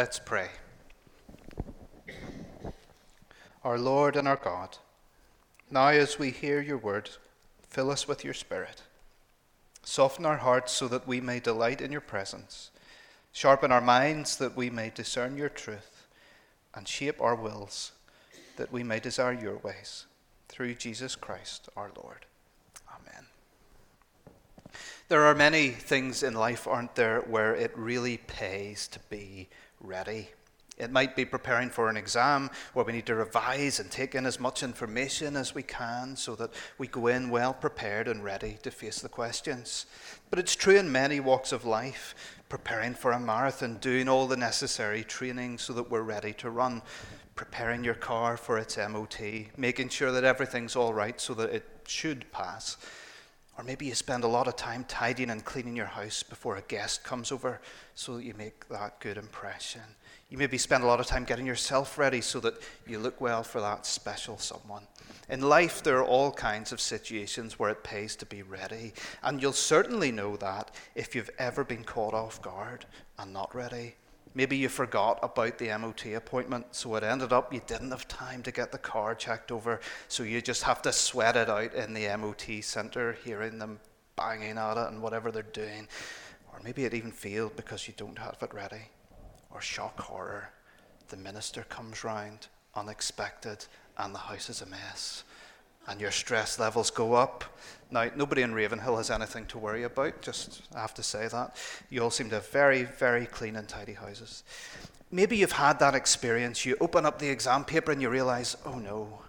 Let's pray. Our Lord and our God, now as we hear your word, fill us with your Spirit. Soften our hearts so that we may delight in your presence. Sharpen our minds that we may discern your truth. And shape our wills that we may desire your ways. Through Jesus Christ our Lord. Amen. There are many things in life, aren't there, where it really pays to be ready. It might be preparing for an exam where we need to revise and take in as much information as we can so that we go in well prepared and ready to face the questions. But it's true in many walks of life, preparing for a marathon, doing all the necessary training so that we're ready to run, preparing your car for its MOT, making sure that everything's all right so that it should pass. Or maybe you spend a lot of time tidying and cleaning your house before a guest comes over so that you make that good impression. You maybe spend a lot of time getting yourself ready so that you look well for that special someone. In life, there are all kinds of situations where it pays to be ready. And you'll certainly know that if you've ever been caught off guard and not ready. Maybe you forgot about the MOT appointment, so it ended up you didn't have time to get the car checked over, so you just have to sweat it out in the MOT centre, hearing them banging at it and whatever they're doing. Or maybe it even failed because you don't have it ready. Or shock horror, the minister comes round unexpected and the house is a mess and your stress levels go up. Now, nobody in Ravenhill has anything to worry about, just I have to say that. You all seem to have very, very clean and tidy houses. Maybe you've had that experience. You open up the exam paper and you realize, oh no,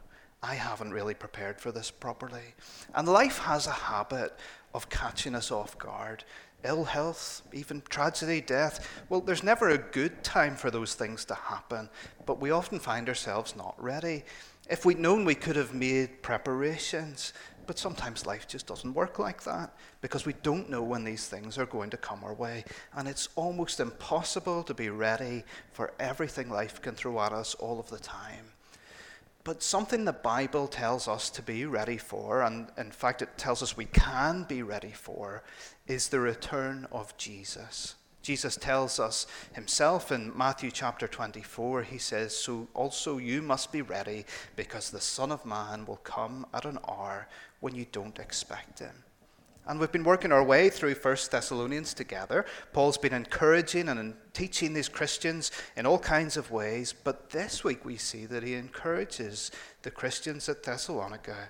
I haven't really prepared for this properly. And life has a habit of catching us off guard ill health, even tragedy, death. Well, there's never a good time for those things to happen, but we often find ourselves not ready. If we'd known, we could have made preparations, but sometimes life just doesn't work like that because we don't know when these things are going to come our way. And it's almost impossible to be ready for everything life can throw at us all of the time. But something the Bible tells us to be ready for, and in fact it tells us we can be ready for, is the return of Jesus. Jesus tells us himself in Matthew chapter 24, he says, So also you must be ready, because the Son of Man will come at an hour when you don't expect him. And we've been working our way through First Thessalonians together. Paul's been encouraging and teaching these Christians in all kinds of ways, but this week we see that he encourages the Christians at Thessalonica,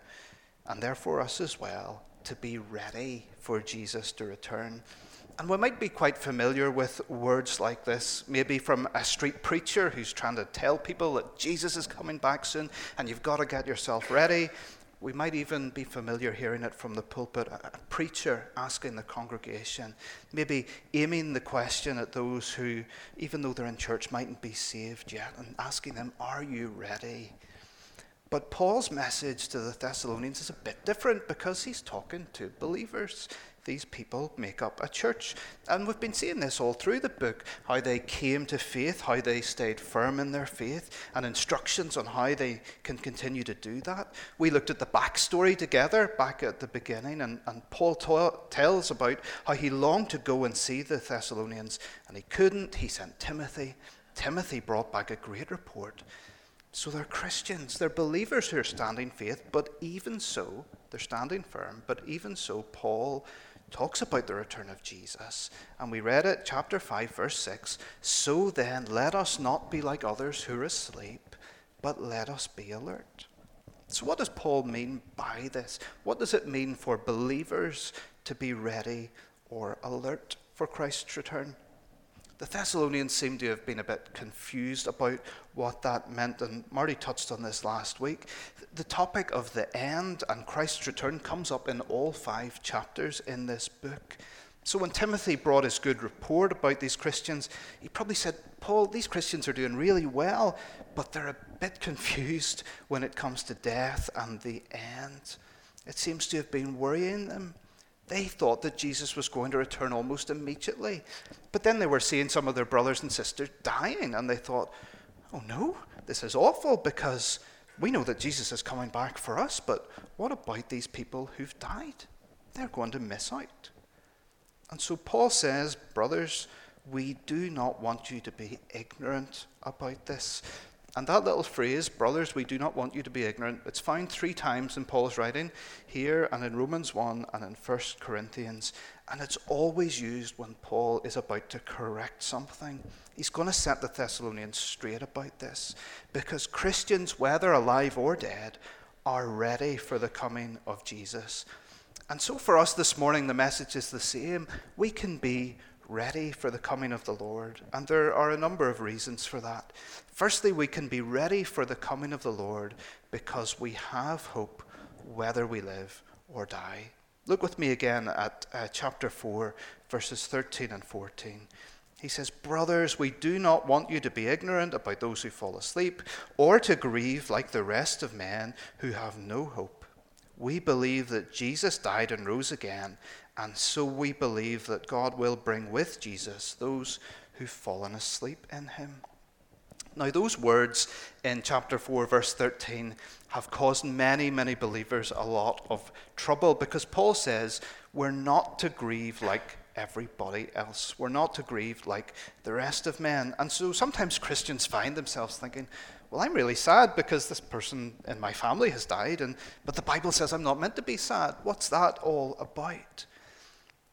and therefore us as well, to be ready for Jesus to return. And we might be quite familiar with words like this, maybe from a street preacher who's trying to tell people that Jesus is coming back soon and you've got to get yourself ready. We might even be familiar hearing it from the pulpit, a preacher asking the congregation, maybe aiming the question at those who, even though they're in church, mightn't be saved yet, and asking them, Are you ready? But Paul's message to the Thessalonians is a bit different because he's talking to believers these people make up a church. And we've been seeing this all through the book how they came to faith, how they stayed firm in their faith, and instructions on how they can continue to do that. We looked at the backstory together back at the beginning, and, and Paul tells about how he longed to go and see the Thessalonians, and he couldn't. He sent Timothy. Timothy brought back a great report. So they're Christians, they're believers who are standing faith, but even so, they're standing firm, but even so, Paul talks about the return of Jesus. And we read it, chapter 5, verse 6. So then, let us not be like others who are asleep, but let us be alert. So, what does Paul mean by this? What does it mean for believers to be ready or alert for Christ's return? The Thessalonians seem to have been a bit confused about what that meant, and Marty touched on this last week. The topic of the end and Christ's return comes up in all five chapters in this book. So when Timothy brought his good report about these Christians, he probably said, Paul, these Christians are doing really well, but they're a bit confused when it comes to death and the end. It seems to have been worrying them. They thought that Jesus was going to return almost immediately. But then they were seeing some of their brothers and sisters dying, and they thought, oh no, this is awful because we know that Jesus is coming back for us, but what about these people who've died? They're going to miss out. And so Paul says, brothers, we do not want you to be ignorant about this. And that little phrase, brothers, we do not want you to be ignorant, it's found three times in Paul's writing, here and in Romans 1 and in 1 Corinthians. And it's always used when Paul is about to correct something. He's going to set the Thessalonians straight about this. Because Christians, whether alive or dead, are ready for the coming of Jesus. And so for us this morning, the message is the same. We can be ready for the coming of the Lord. And there are a number of reasons for that. Firstly, we can be ready for the coming of the Lord because we have hope whether we live or die. Look with me again at uh, chapter 4, verses 13 and 14. He says, Brothers, we do not want you to be ignorant about those who fall asleep, or to grieve like the rest of men who have no hope. We believe that Jesus died and rose again, and so we believe that God will bring with Jesus those who've fallen asleep in him. Now, those words in chapter 4, verse 13, have caused many, many believers a lot of trouble because Paul says we're not to grieve like everybody else. We're not to grieve like the rest of men. And so sometimes Christians find themselves thinking, well, I'm really sad because this person in my family has died, and, but the Bible says I'm not meant to be sad. What's that all about?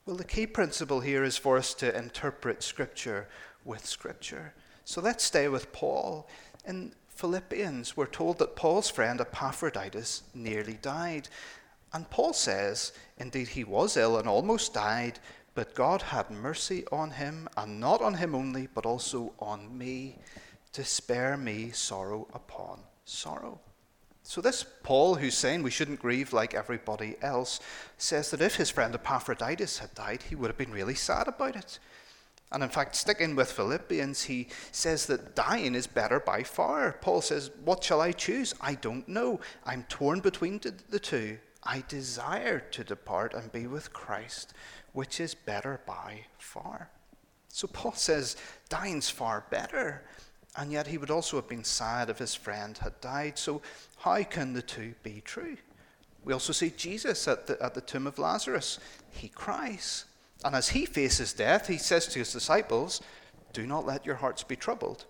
Well, the key principle here is for us to interpret Scripture with Scripture. So let's stay with Paul. In Philippians, we're told that Paul's friend Epaphroditus nearly died. And Paul says, indeed, he was ill and almost died, but God had mercy on him, and not on him only, but also on me, to spare me sorrow upon sorrow. So, this Paul, who's saying we shouldn't grieve like everybody else, says that if his friend Epaphroditus had died, he would have been really sad about it. And in fact, sticking with Philippians, he says that dying is better by far. Paul says, What shall I choose? I don't know. I'm torn between the two. I desire to depart and be with Christ, which is better by far. So Paul says, Dying's far better. And yet he would also have been sad if his friend had died. So, how can the two be true? We also see Jesus at the, at the tomb of Lazarus. He cries. And as he faces death, he says to his disciples, Do not let your hearts be troubled.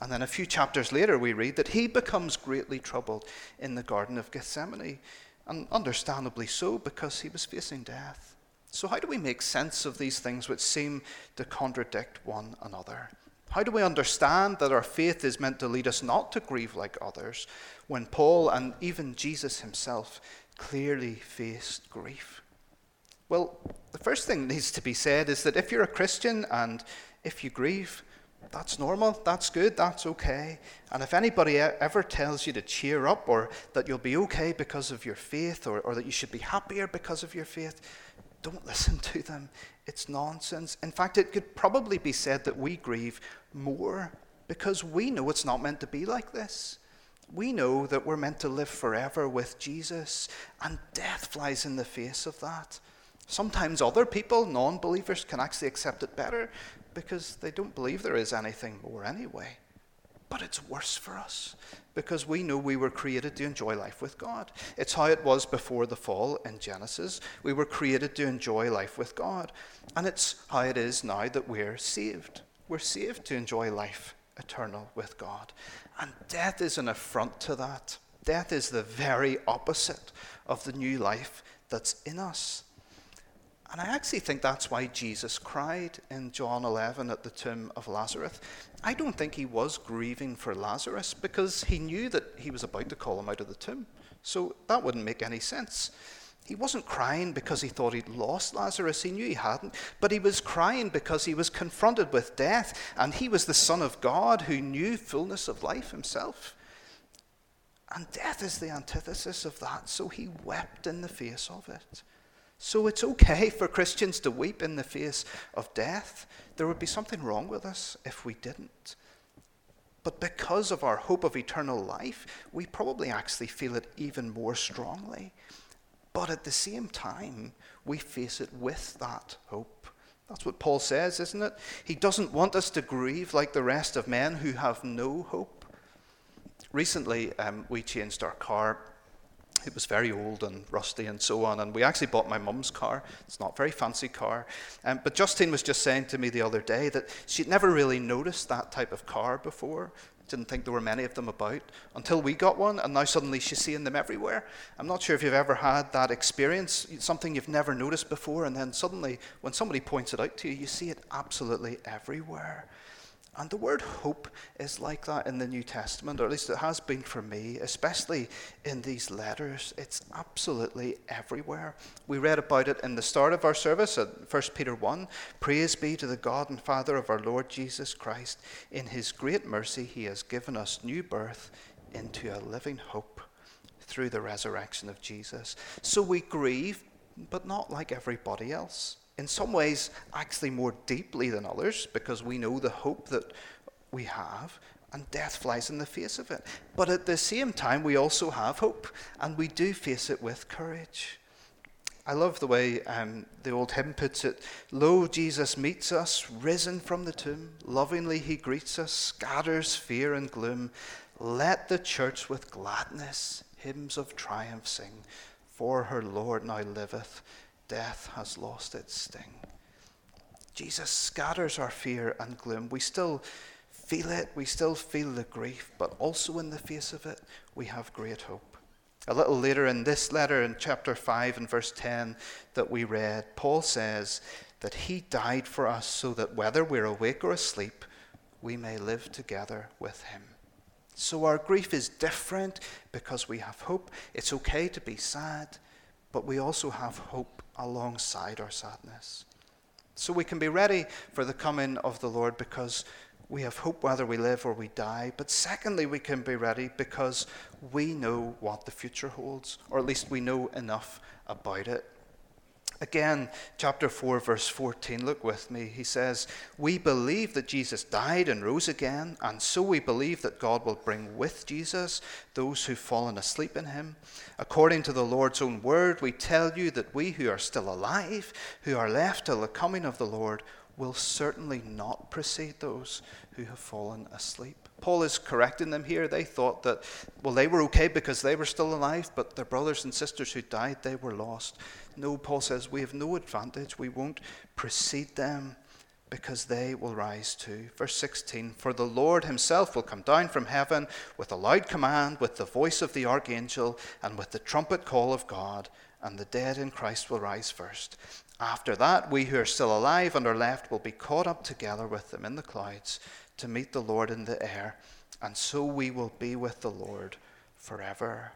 And then a few chapters later, we read that he becomes greatly troubled in the Garden of Gethsemane. And understandably so, because he was facing death. So, how do we make sense of these things which seem to contradict one another? How do we understand that our faith is meant to lead us not to grieve like others when Paul and even Jesus himself clearly faced grief? Well, the first thing that needs to be said is that if you're a Christian and if you grieve, that's normal, that's good, that's okay. And if anybody ever tells you to cheer up or that you'll be okay because of your faith or, or that you should be happier because of your faith, don't listen to them. It's nonsense. In fact, it could probably be said that we grieve more because we know it's not meant to be like this. We know that we're meant to live forever with Jesus, and death flies in the face of that. Sometimes other people, non believers, can actually accept it better because they don't believe there is anything more anyway. But it's worse for us because we know we were created to enjoy life with God. It's how it was before the fall in Genesis. We were created to enjoy life with God. And it's how it is now that we're saved. We're saved to enjoy life eternal with God. And death is an affront to that. Death is the very opposite of the new life that's in us. And I actually think that's why Jesus cried in John 11 at the tomb of Lazarus. I don't think he was grieving for Lazarus because he knew that he was about to call him out of the tomb. So that wouldn't make any sense. He wasn't crying because he thought he'd lost Lazarus. He knew he hadn't. But he was crying because he was confronted with death. And he was the Son of God who knew fullness of life himself. And death is the antithesis of that. So he wept in the face of it. So it's okay for Christians to weep in the face of death. There would be something wrong with us if we didn't. But because of our hope of eternal life, we probably actually feel it even more strongly. But at the same time, we face it with that hope. That's what Paul says, isn't it? He doesn't want us to grieve like the rest of men who have no hope. Recently, um, we changed our car It was very old and rusty and so on. And we actually bought my mum's car. It's not a very fancy car. Um, but Justine was just saying to me the other day that she'd never really noticed that type of car before. Didn't think there were many of them about until we got one, and now suddenly she's seeing them everywhere. I'm not sure if you've ever had that experience, something you've never noticed before, and then suddenly, when somebody points it out to you, you see it absolutely everywhere. And the word hope is like that in the New Testament, or at least it has been for me, especially in these letters. It's absolutely everywhere. We read about it in the start of our service at 1 Peter 1. Praise be to the God and Father of our Lord Jesus Christ. In his great mercy, he has given us new birth into a living hope through the resurrection of Jesus. So we grieve, but not like everybody else in some ways, actually more deeply than others, because we know the hope that we have, and death flies in the face of it. But at the same time, we also have hope, and we do face it with courage. I love the way um, the old hymn puts it Lo, Jesus meets us, risen from the tomb. Lovingly he greets us, scatters fear and gloom. Let the church with gladness hymns of triumph sing, for her Lord now liveth death has lost its sting. Jesus scatters our fear and gloom. We still feel it, we still feel the grief, but also in the face of it, we have great hope. A little later in this letter, in chapter 5 and verse 10 that we read, Paul says that he died for us so that whether we're awake or asleep, we may live together with him. So our grief is different because we have hope. It's okay to be sad, but we also have hope alongside our sadness. So we can be ready for the coming of the Lord because we have hope whether we live or we die. But secondly, we can be ready because we know what the future holds, or at least we know enough about it. Again, chapter 4, verse 14, look with me. He says, We believe that Jesus died and rose again, and so we believe that God will bring with Jesus those who've fallen asleep in him. According to the Lord's own word, we tell you that we who are still alive, who are left till the coming of the Lord, will certainly not precede those who have fallen asleep. Paul is correcting them here. They thought that, well, they were okay because they were still alive, but their brothers and sisters who died, they were lost. No, Paul says, we have no advantage. We won't precede them because they will rise too. Verse 16 For the Lord himself will come down from heaven with a loud command, with the voice of the archangel, and with the trumpet call of God, and the dead in Christ will rise first. After that, we who are still alive and are left will be caught up together with them in the clouds to meet the Lord in the air, and so we will be with the Lord forever.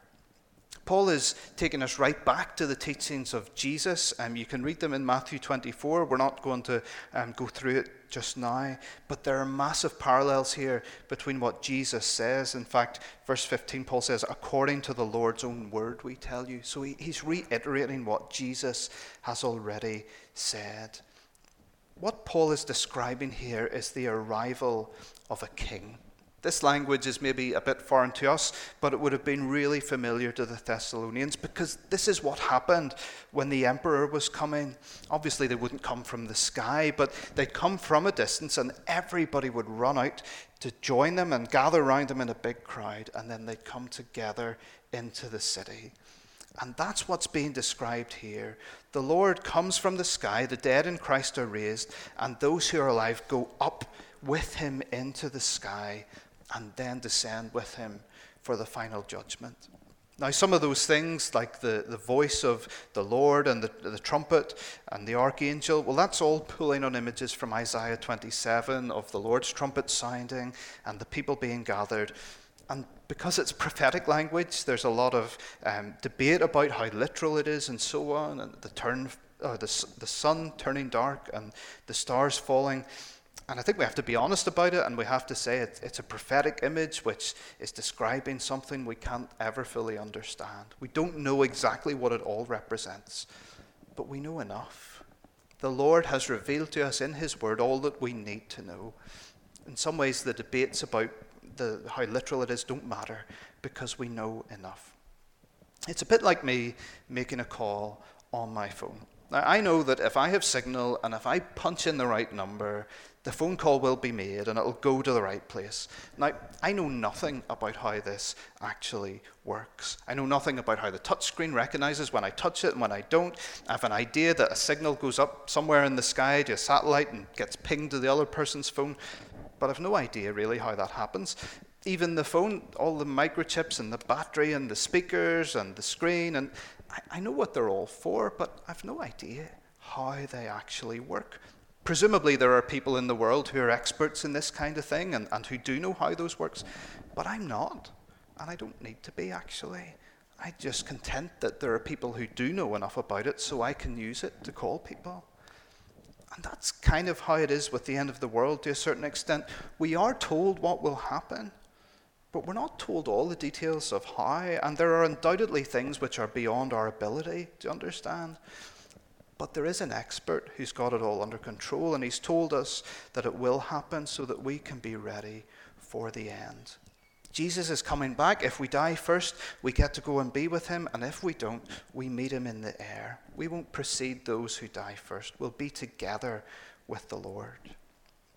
Paul is taking us right back to the teachings of Jesus. Um, you can read them in Matthew 24. We're not going to um, go through it just now, but there are massive parallels here between what Jesus says. In fact, verse 15, Paul says, According to the Lord's own word, we tell you. So he, he's reiterating what Jesus has already said. What Paul is describing here is the arrival of a king. This language is maybe a bit foreign to us, but it would have been really familiar to the Thessalonians because this is what happened when the emperor was coming. Obviously, they wouldn't come from the sky, but they'd come from a distance, and everybody would run out to join them and gather around them in a big crowd, and then they'd come together into the city. And that's what's being described here. The Lord comes from the sky, the dead in Christ are raised, and those who are alive go up with him into the sky and then descend with him for the final judgment. Now, some of those things, like the, the voice of the Lord and the, the trumpet and the archangel, well, that's all pulling on images from Isaiah 27 of the Lord's trumpet sounding and the people being gathered. And because it's prophetic language, there's a lot of um, debate about how literal it is and so on, and the turn, or the, the sun turning dark and the stars falling. And I think we have to be honest about it and we have to say it, it's a prophetic image which is describing something we can't ever fully understand. We don't know exactly what it all represents, but we know enough. The Lord has revealed to us in His Word all that we need to know. In some ways, the debates about the, how literal it is don't matter because we know enough. It's a bit like me making a call on my phone. Now, I know that if I have signal and if I punch in the right number, The phone call will be made and it'll go to the right place. Now, I know nothing about how this actually works. I know nothing about how the touchscreen recognizes when I touch it and when I don't. I have an idea that a signal goes up somewhere in the sky to a satellite and gets pinged to the other person's phone, but I've no idea really how that happens even the phone, all the microchips and the battery and the speakers and the screen, and I, I know what they're all for, but I've no idea how they actually work. Presumably, there are people in the world who are experts in this kind of thing and, and who do know how those works, but I'm not, and I don't need to be actually. I'm just content that there are people who do know enough about it so I can use it to call people. And that's kind of how it is with the end of the world to a certain extent. We are told what will happen, but we're not told all the details of how, and there are undoubtedly things which are beyond our ability to understand. But there is an expert who's got it all under control, and he's told us that it will happen so that we can be ready for the end. Jesus is coming back. If we die first, we get to go and be with him, and if we don't, we meet him in the air. We won't precede those who die first, we'll be together with the Lord.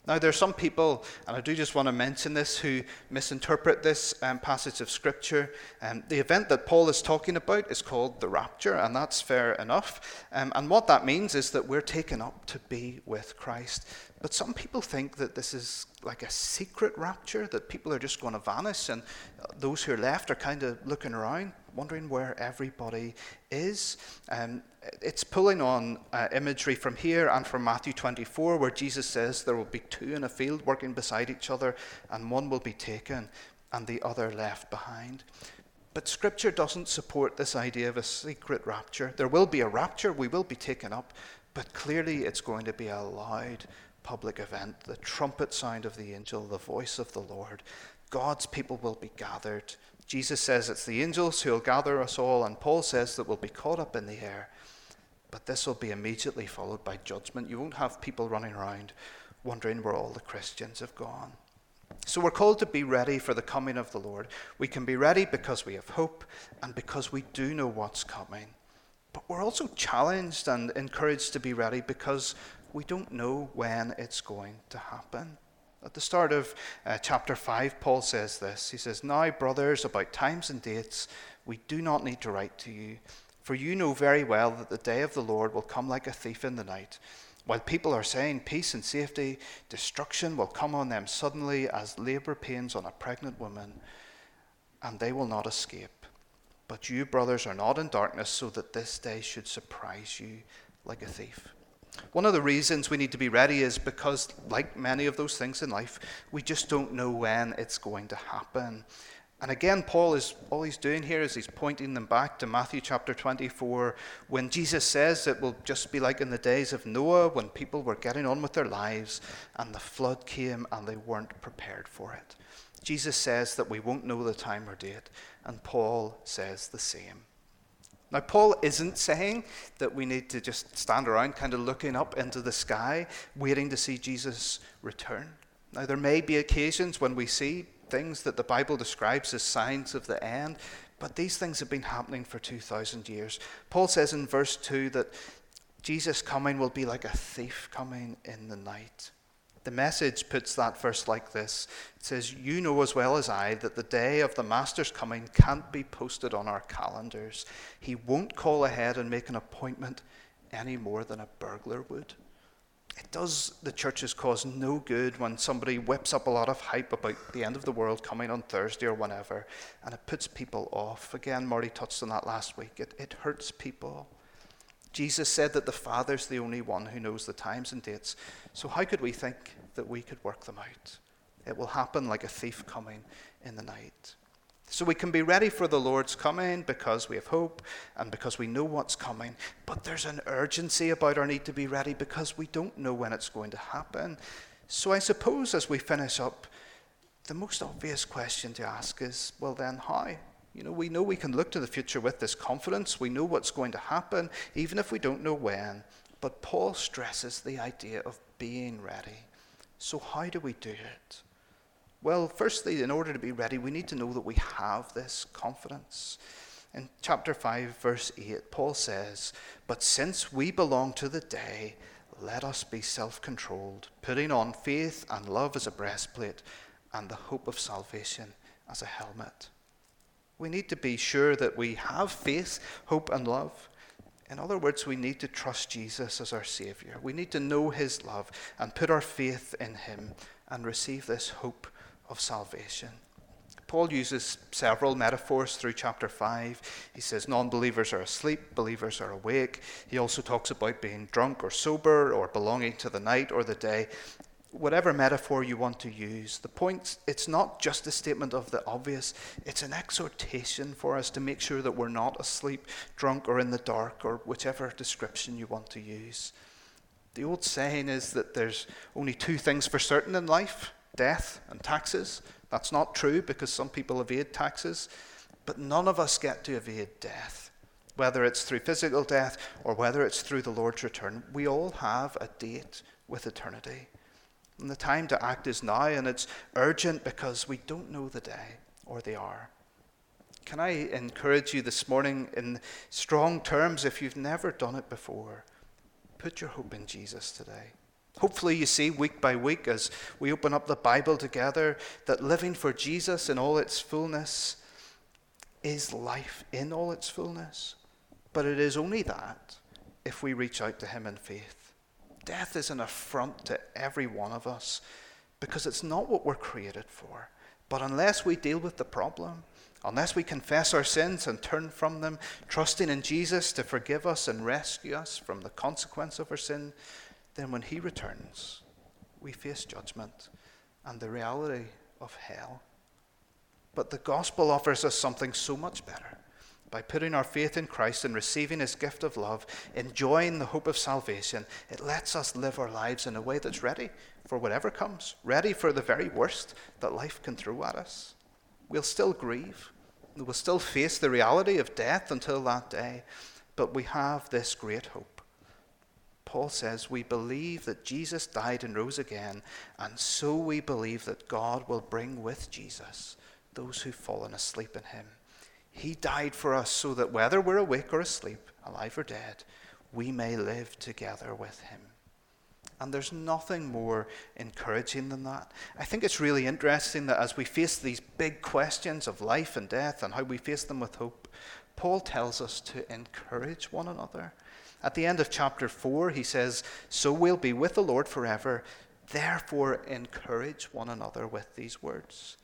Now, there are some people, and I do just want to mention this, who misinterpret this um, passage of Scripture. Um, the event that Paul is talking about is called the rapture, and that's fair enough. Um, and what that means is that we're taken up to be with Christ. But some people think that this is like a secret rapture, that people are just going to vanish, and those who are left are kind of looking around, wondering where everybody is. Um, it's pulling on uh, imagery from here and from Matthew 24, where Jesus says there will be two in a field working beside each other, and one will be taken and the other left behind. But Scripture doesn't support this idea of a secret rapture. There will be a rapture, we will be taken up, but clearly it's going to be a loud public event. The trumpet sound of the angel, the voice of the Lord. God's people will be gathered. Jesus says it's the angels who will gather us all, and Paul says that we'll be caught up in the air. But this will be immediately followed by judgment. You won't have people running around wondering where all the Christians have gone. So we're called to be ready for the coming of the Lord. We can be ready because we have hope and because we do know what's coming. But we're also challenged and encouraged to be ready because we don't know when it's going to happen. At the start of uh, chapter 5, Paul says this. He says, Now, brothers, about times and dates, we do not need to write to you for you know very well that the day of the Lord will come like a thief in the night. While people are saying peace and safety, destruction will come on them suddenly as labor pains on a pregnant woman, and they will not escape. But you, brothers, are not in darkness, so that this day should surprise you like a thief. One of the reasons we need to be ready is because, like many of those things in life, we just don't know when it's going to happen. And again, Paul is all he's doing here is he's pointing them back to Matthew chapter 24, when Jesus says it will just be like in the days of Noah, when people were getting on with their lives and the flood came and they weren't prepared for it. Jesus says that we won't know the time or date, and Paul says the same. Now, Paul isn't saying that we need to just stand around kind of looking up into the sky, waiting to see Jesus return. Now, there may be occasions when we see things that the Bible describes as signs of the end, but these things have been happening for 2,000 years. Paul says in verse 2 that Jesus' coming will be like a thief coming in the night. The message puts that verse like this It says, You know as well as I that the day of the Master's coming can't be posted on our calendars. He won't call ahead and make an appointment any more than a burglar would it does the churches cause no good when somebody whips up a lot of hype about the end of the world coming on Thursday or whenever, and it puts people off. Again, Marty touched on that last week. It, it hurts people. Jesus said that the Father's the only one who knows the times and dates. So, how could we think that we could work them out? It will happen like a thief coming in the night. So we can be ready for the Lord's coming because we have hope and because we know what's coming. But there's an urgency about our need to be ready because we don't know when it's going to happen. So I suppose as we finish up, the most obvious question to ask is well, then, how? You know, we know we can look to the future with this confidence. We know what's going to happen, even if we don't know when. But Paul stresses the idea of being ready. So, how do we do it? Well, firstly, in order to be ready, we need to know that we have this confidence. In chapter 5, verse 8, Paul says, But since we belong to the day, let us be self controlled, putting on faith and love as a breastplate and the hope of salvation as a helmet. We need to be sure that we have faith, hope, and love. In other words, we need to trust Jesus as our Savior. We need to know His love and put our faith in Him and receive this hope of salvation. Paul uses several metaphors through chapter 5. He says non believers are asleep, believers are awake. He also talks about being drunk or sober or belonging to the night or the day. Whatever metaphor you want to use, the point it's not just a statement of the obvious, it's an exhortation for us to make sure that we're not asleep, drunk, or in the dark, or whichever description you want to use. The old saying is that there's only two things for certain in life death and taxes. That's not true because some people evade taxes, but none of us get to evade death. Whether it's through physical death or whether it's through the Lord's return, we all have a date with eternity. And the time to act is now, and it's urgent because we don't know the day or the hour. Can I encourage you this morning in strong terms, if you've never done it before, put your hope in Jesus today. Hopefully, you see week by week as we open up the Bible together that living for Jesus in all its fullness is life in all its fullness. But it is only that if we reach out to Him in faith. Death is an affront to every one of us because it's not what we're created for. But unless we deal with the problem, unless we confess our sins and turn from them, trusting in Jesus to forgive us and rescue us from the consequence of our sin, then when he returns, we face judgment and the reality of hell. But the gospel offers us something so much better. By putting our faith in Christ and receiving his gift of love, enjoying the hope of salvation, it lets us live our lives in a way that's ready for whatever comes, ready for the very worst that life can throw at us. We'll still grieve, we'll still face the reality of death until that day, but we have this great hope Paul says, We believe that Jesus died and rose again, and so we believe that God will bring with Jesus those who've fallen asleep in him. He died for us so that whether we're awake or asleep, alive or dead, we may live together with him. And there's nothing more encouraging than that. I think it's really interesting that as we face these big questions of life and death and how we face them with hope, Paul tells us to encourage one another. At the end of chapter 4, he says, So we'll be with the Lord forever. Therefore, encourage one another with these words.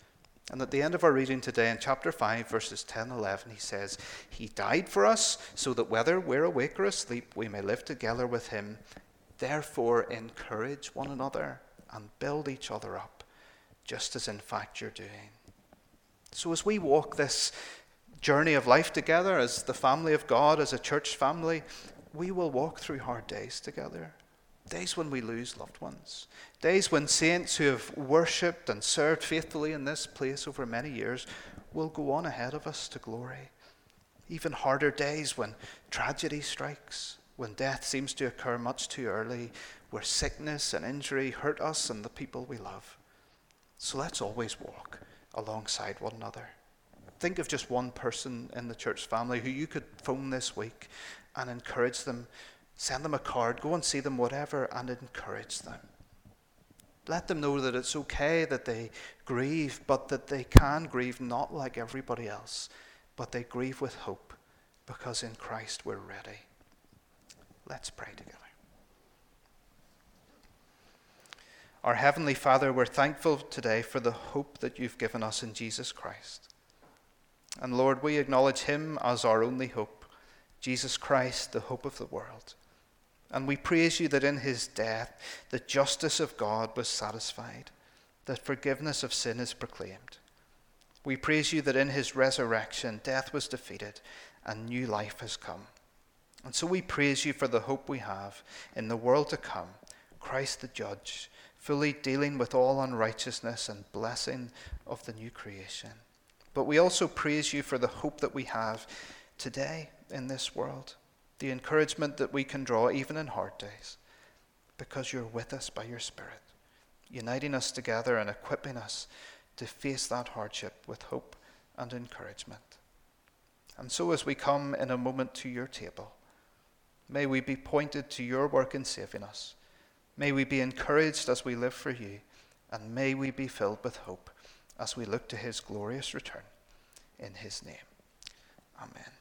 And at the end of our reading today in chapter 5, verses 10 and 11, he says, He died for us so that whether we're awake or asleep, we may live together with him. Therefore, encourage one another and build each other up, just as in fact you're doing. So, as we walk this journey of life together as the family of God, as a church family, we will walk through hard days together. Days when we lose loved ones. Days when saints who have worshipped and served faithfully in this place over many years will go on ahead of us to glory. Even harder days when tragedy strikes, when death seems to occur much too early, where sickness and injury hurt us and the people we love. So let's always walk alongside one another. Think of just one person in the church family who you could phone this week and encourage them. Send them a card, go and see them, whatever, and encourage them. Let them know that it's okay that they grieve, but that they can grieve not like everybody else, but they grieve with hope because in Christ we're ready. Let's pray together. Our Heavenly Father, we're thankful today for the hope that you've given us in Jesus Christ. And Lord, we acknowledge Him as our only hope. Jesus Christ, the hope of the world. And we praise you that in his death, the justice of God was satisfied, that forgiveness of sin is proclaimed. We praise you that in his resurrection, death was defeated and new life has come. And so we praise you for the hope we have in the world to come, Christ the judge, fully dealing with all unrighteousness and blessing of the new creation. But we also praise you for the hope that we have today in this world, the encouragement that we can draw even in hard days, because you're with us by your Spirit, uniting us together and equipping us to face that hardship with hope and encouragement. And so, as we come in a moment to your table, may we be pointed to your work in saving us, May we be encouraged as we live for you, and may we be filled with hope as we look to his glorious return. In his name. Amen.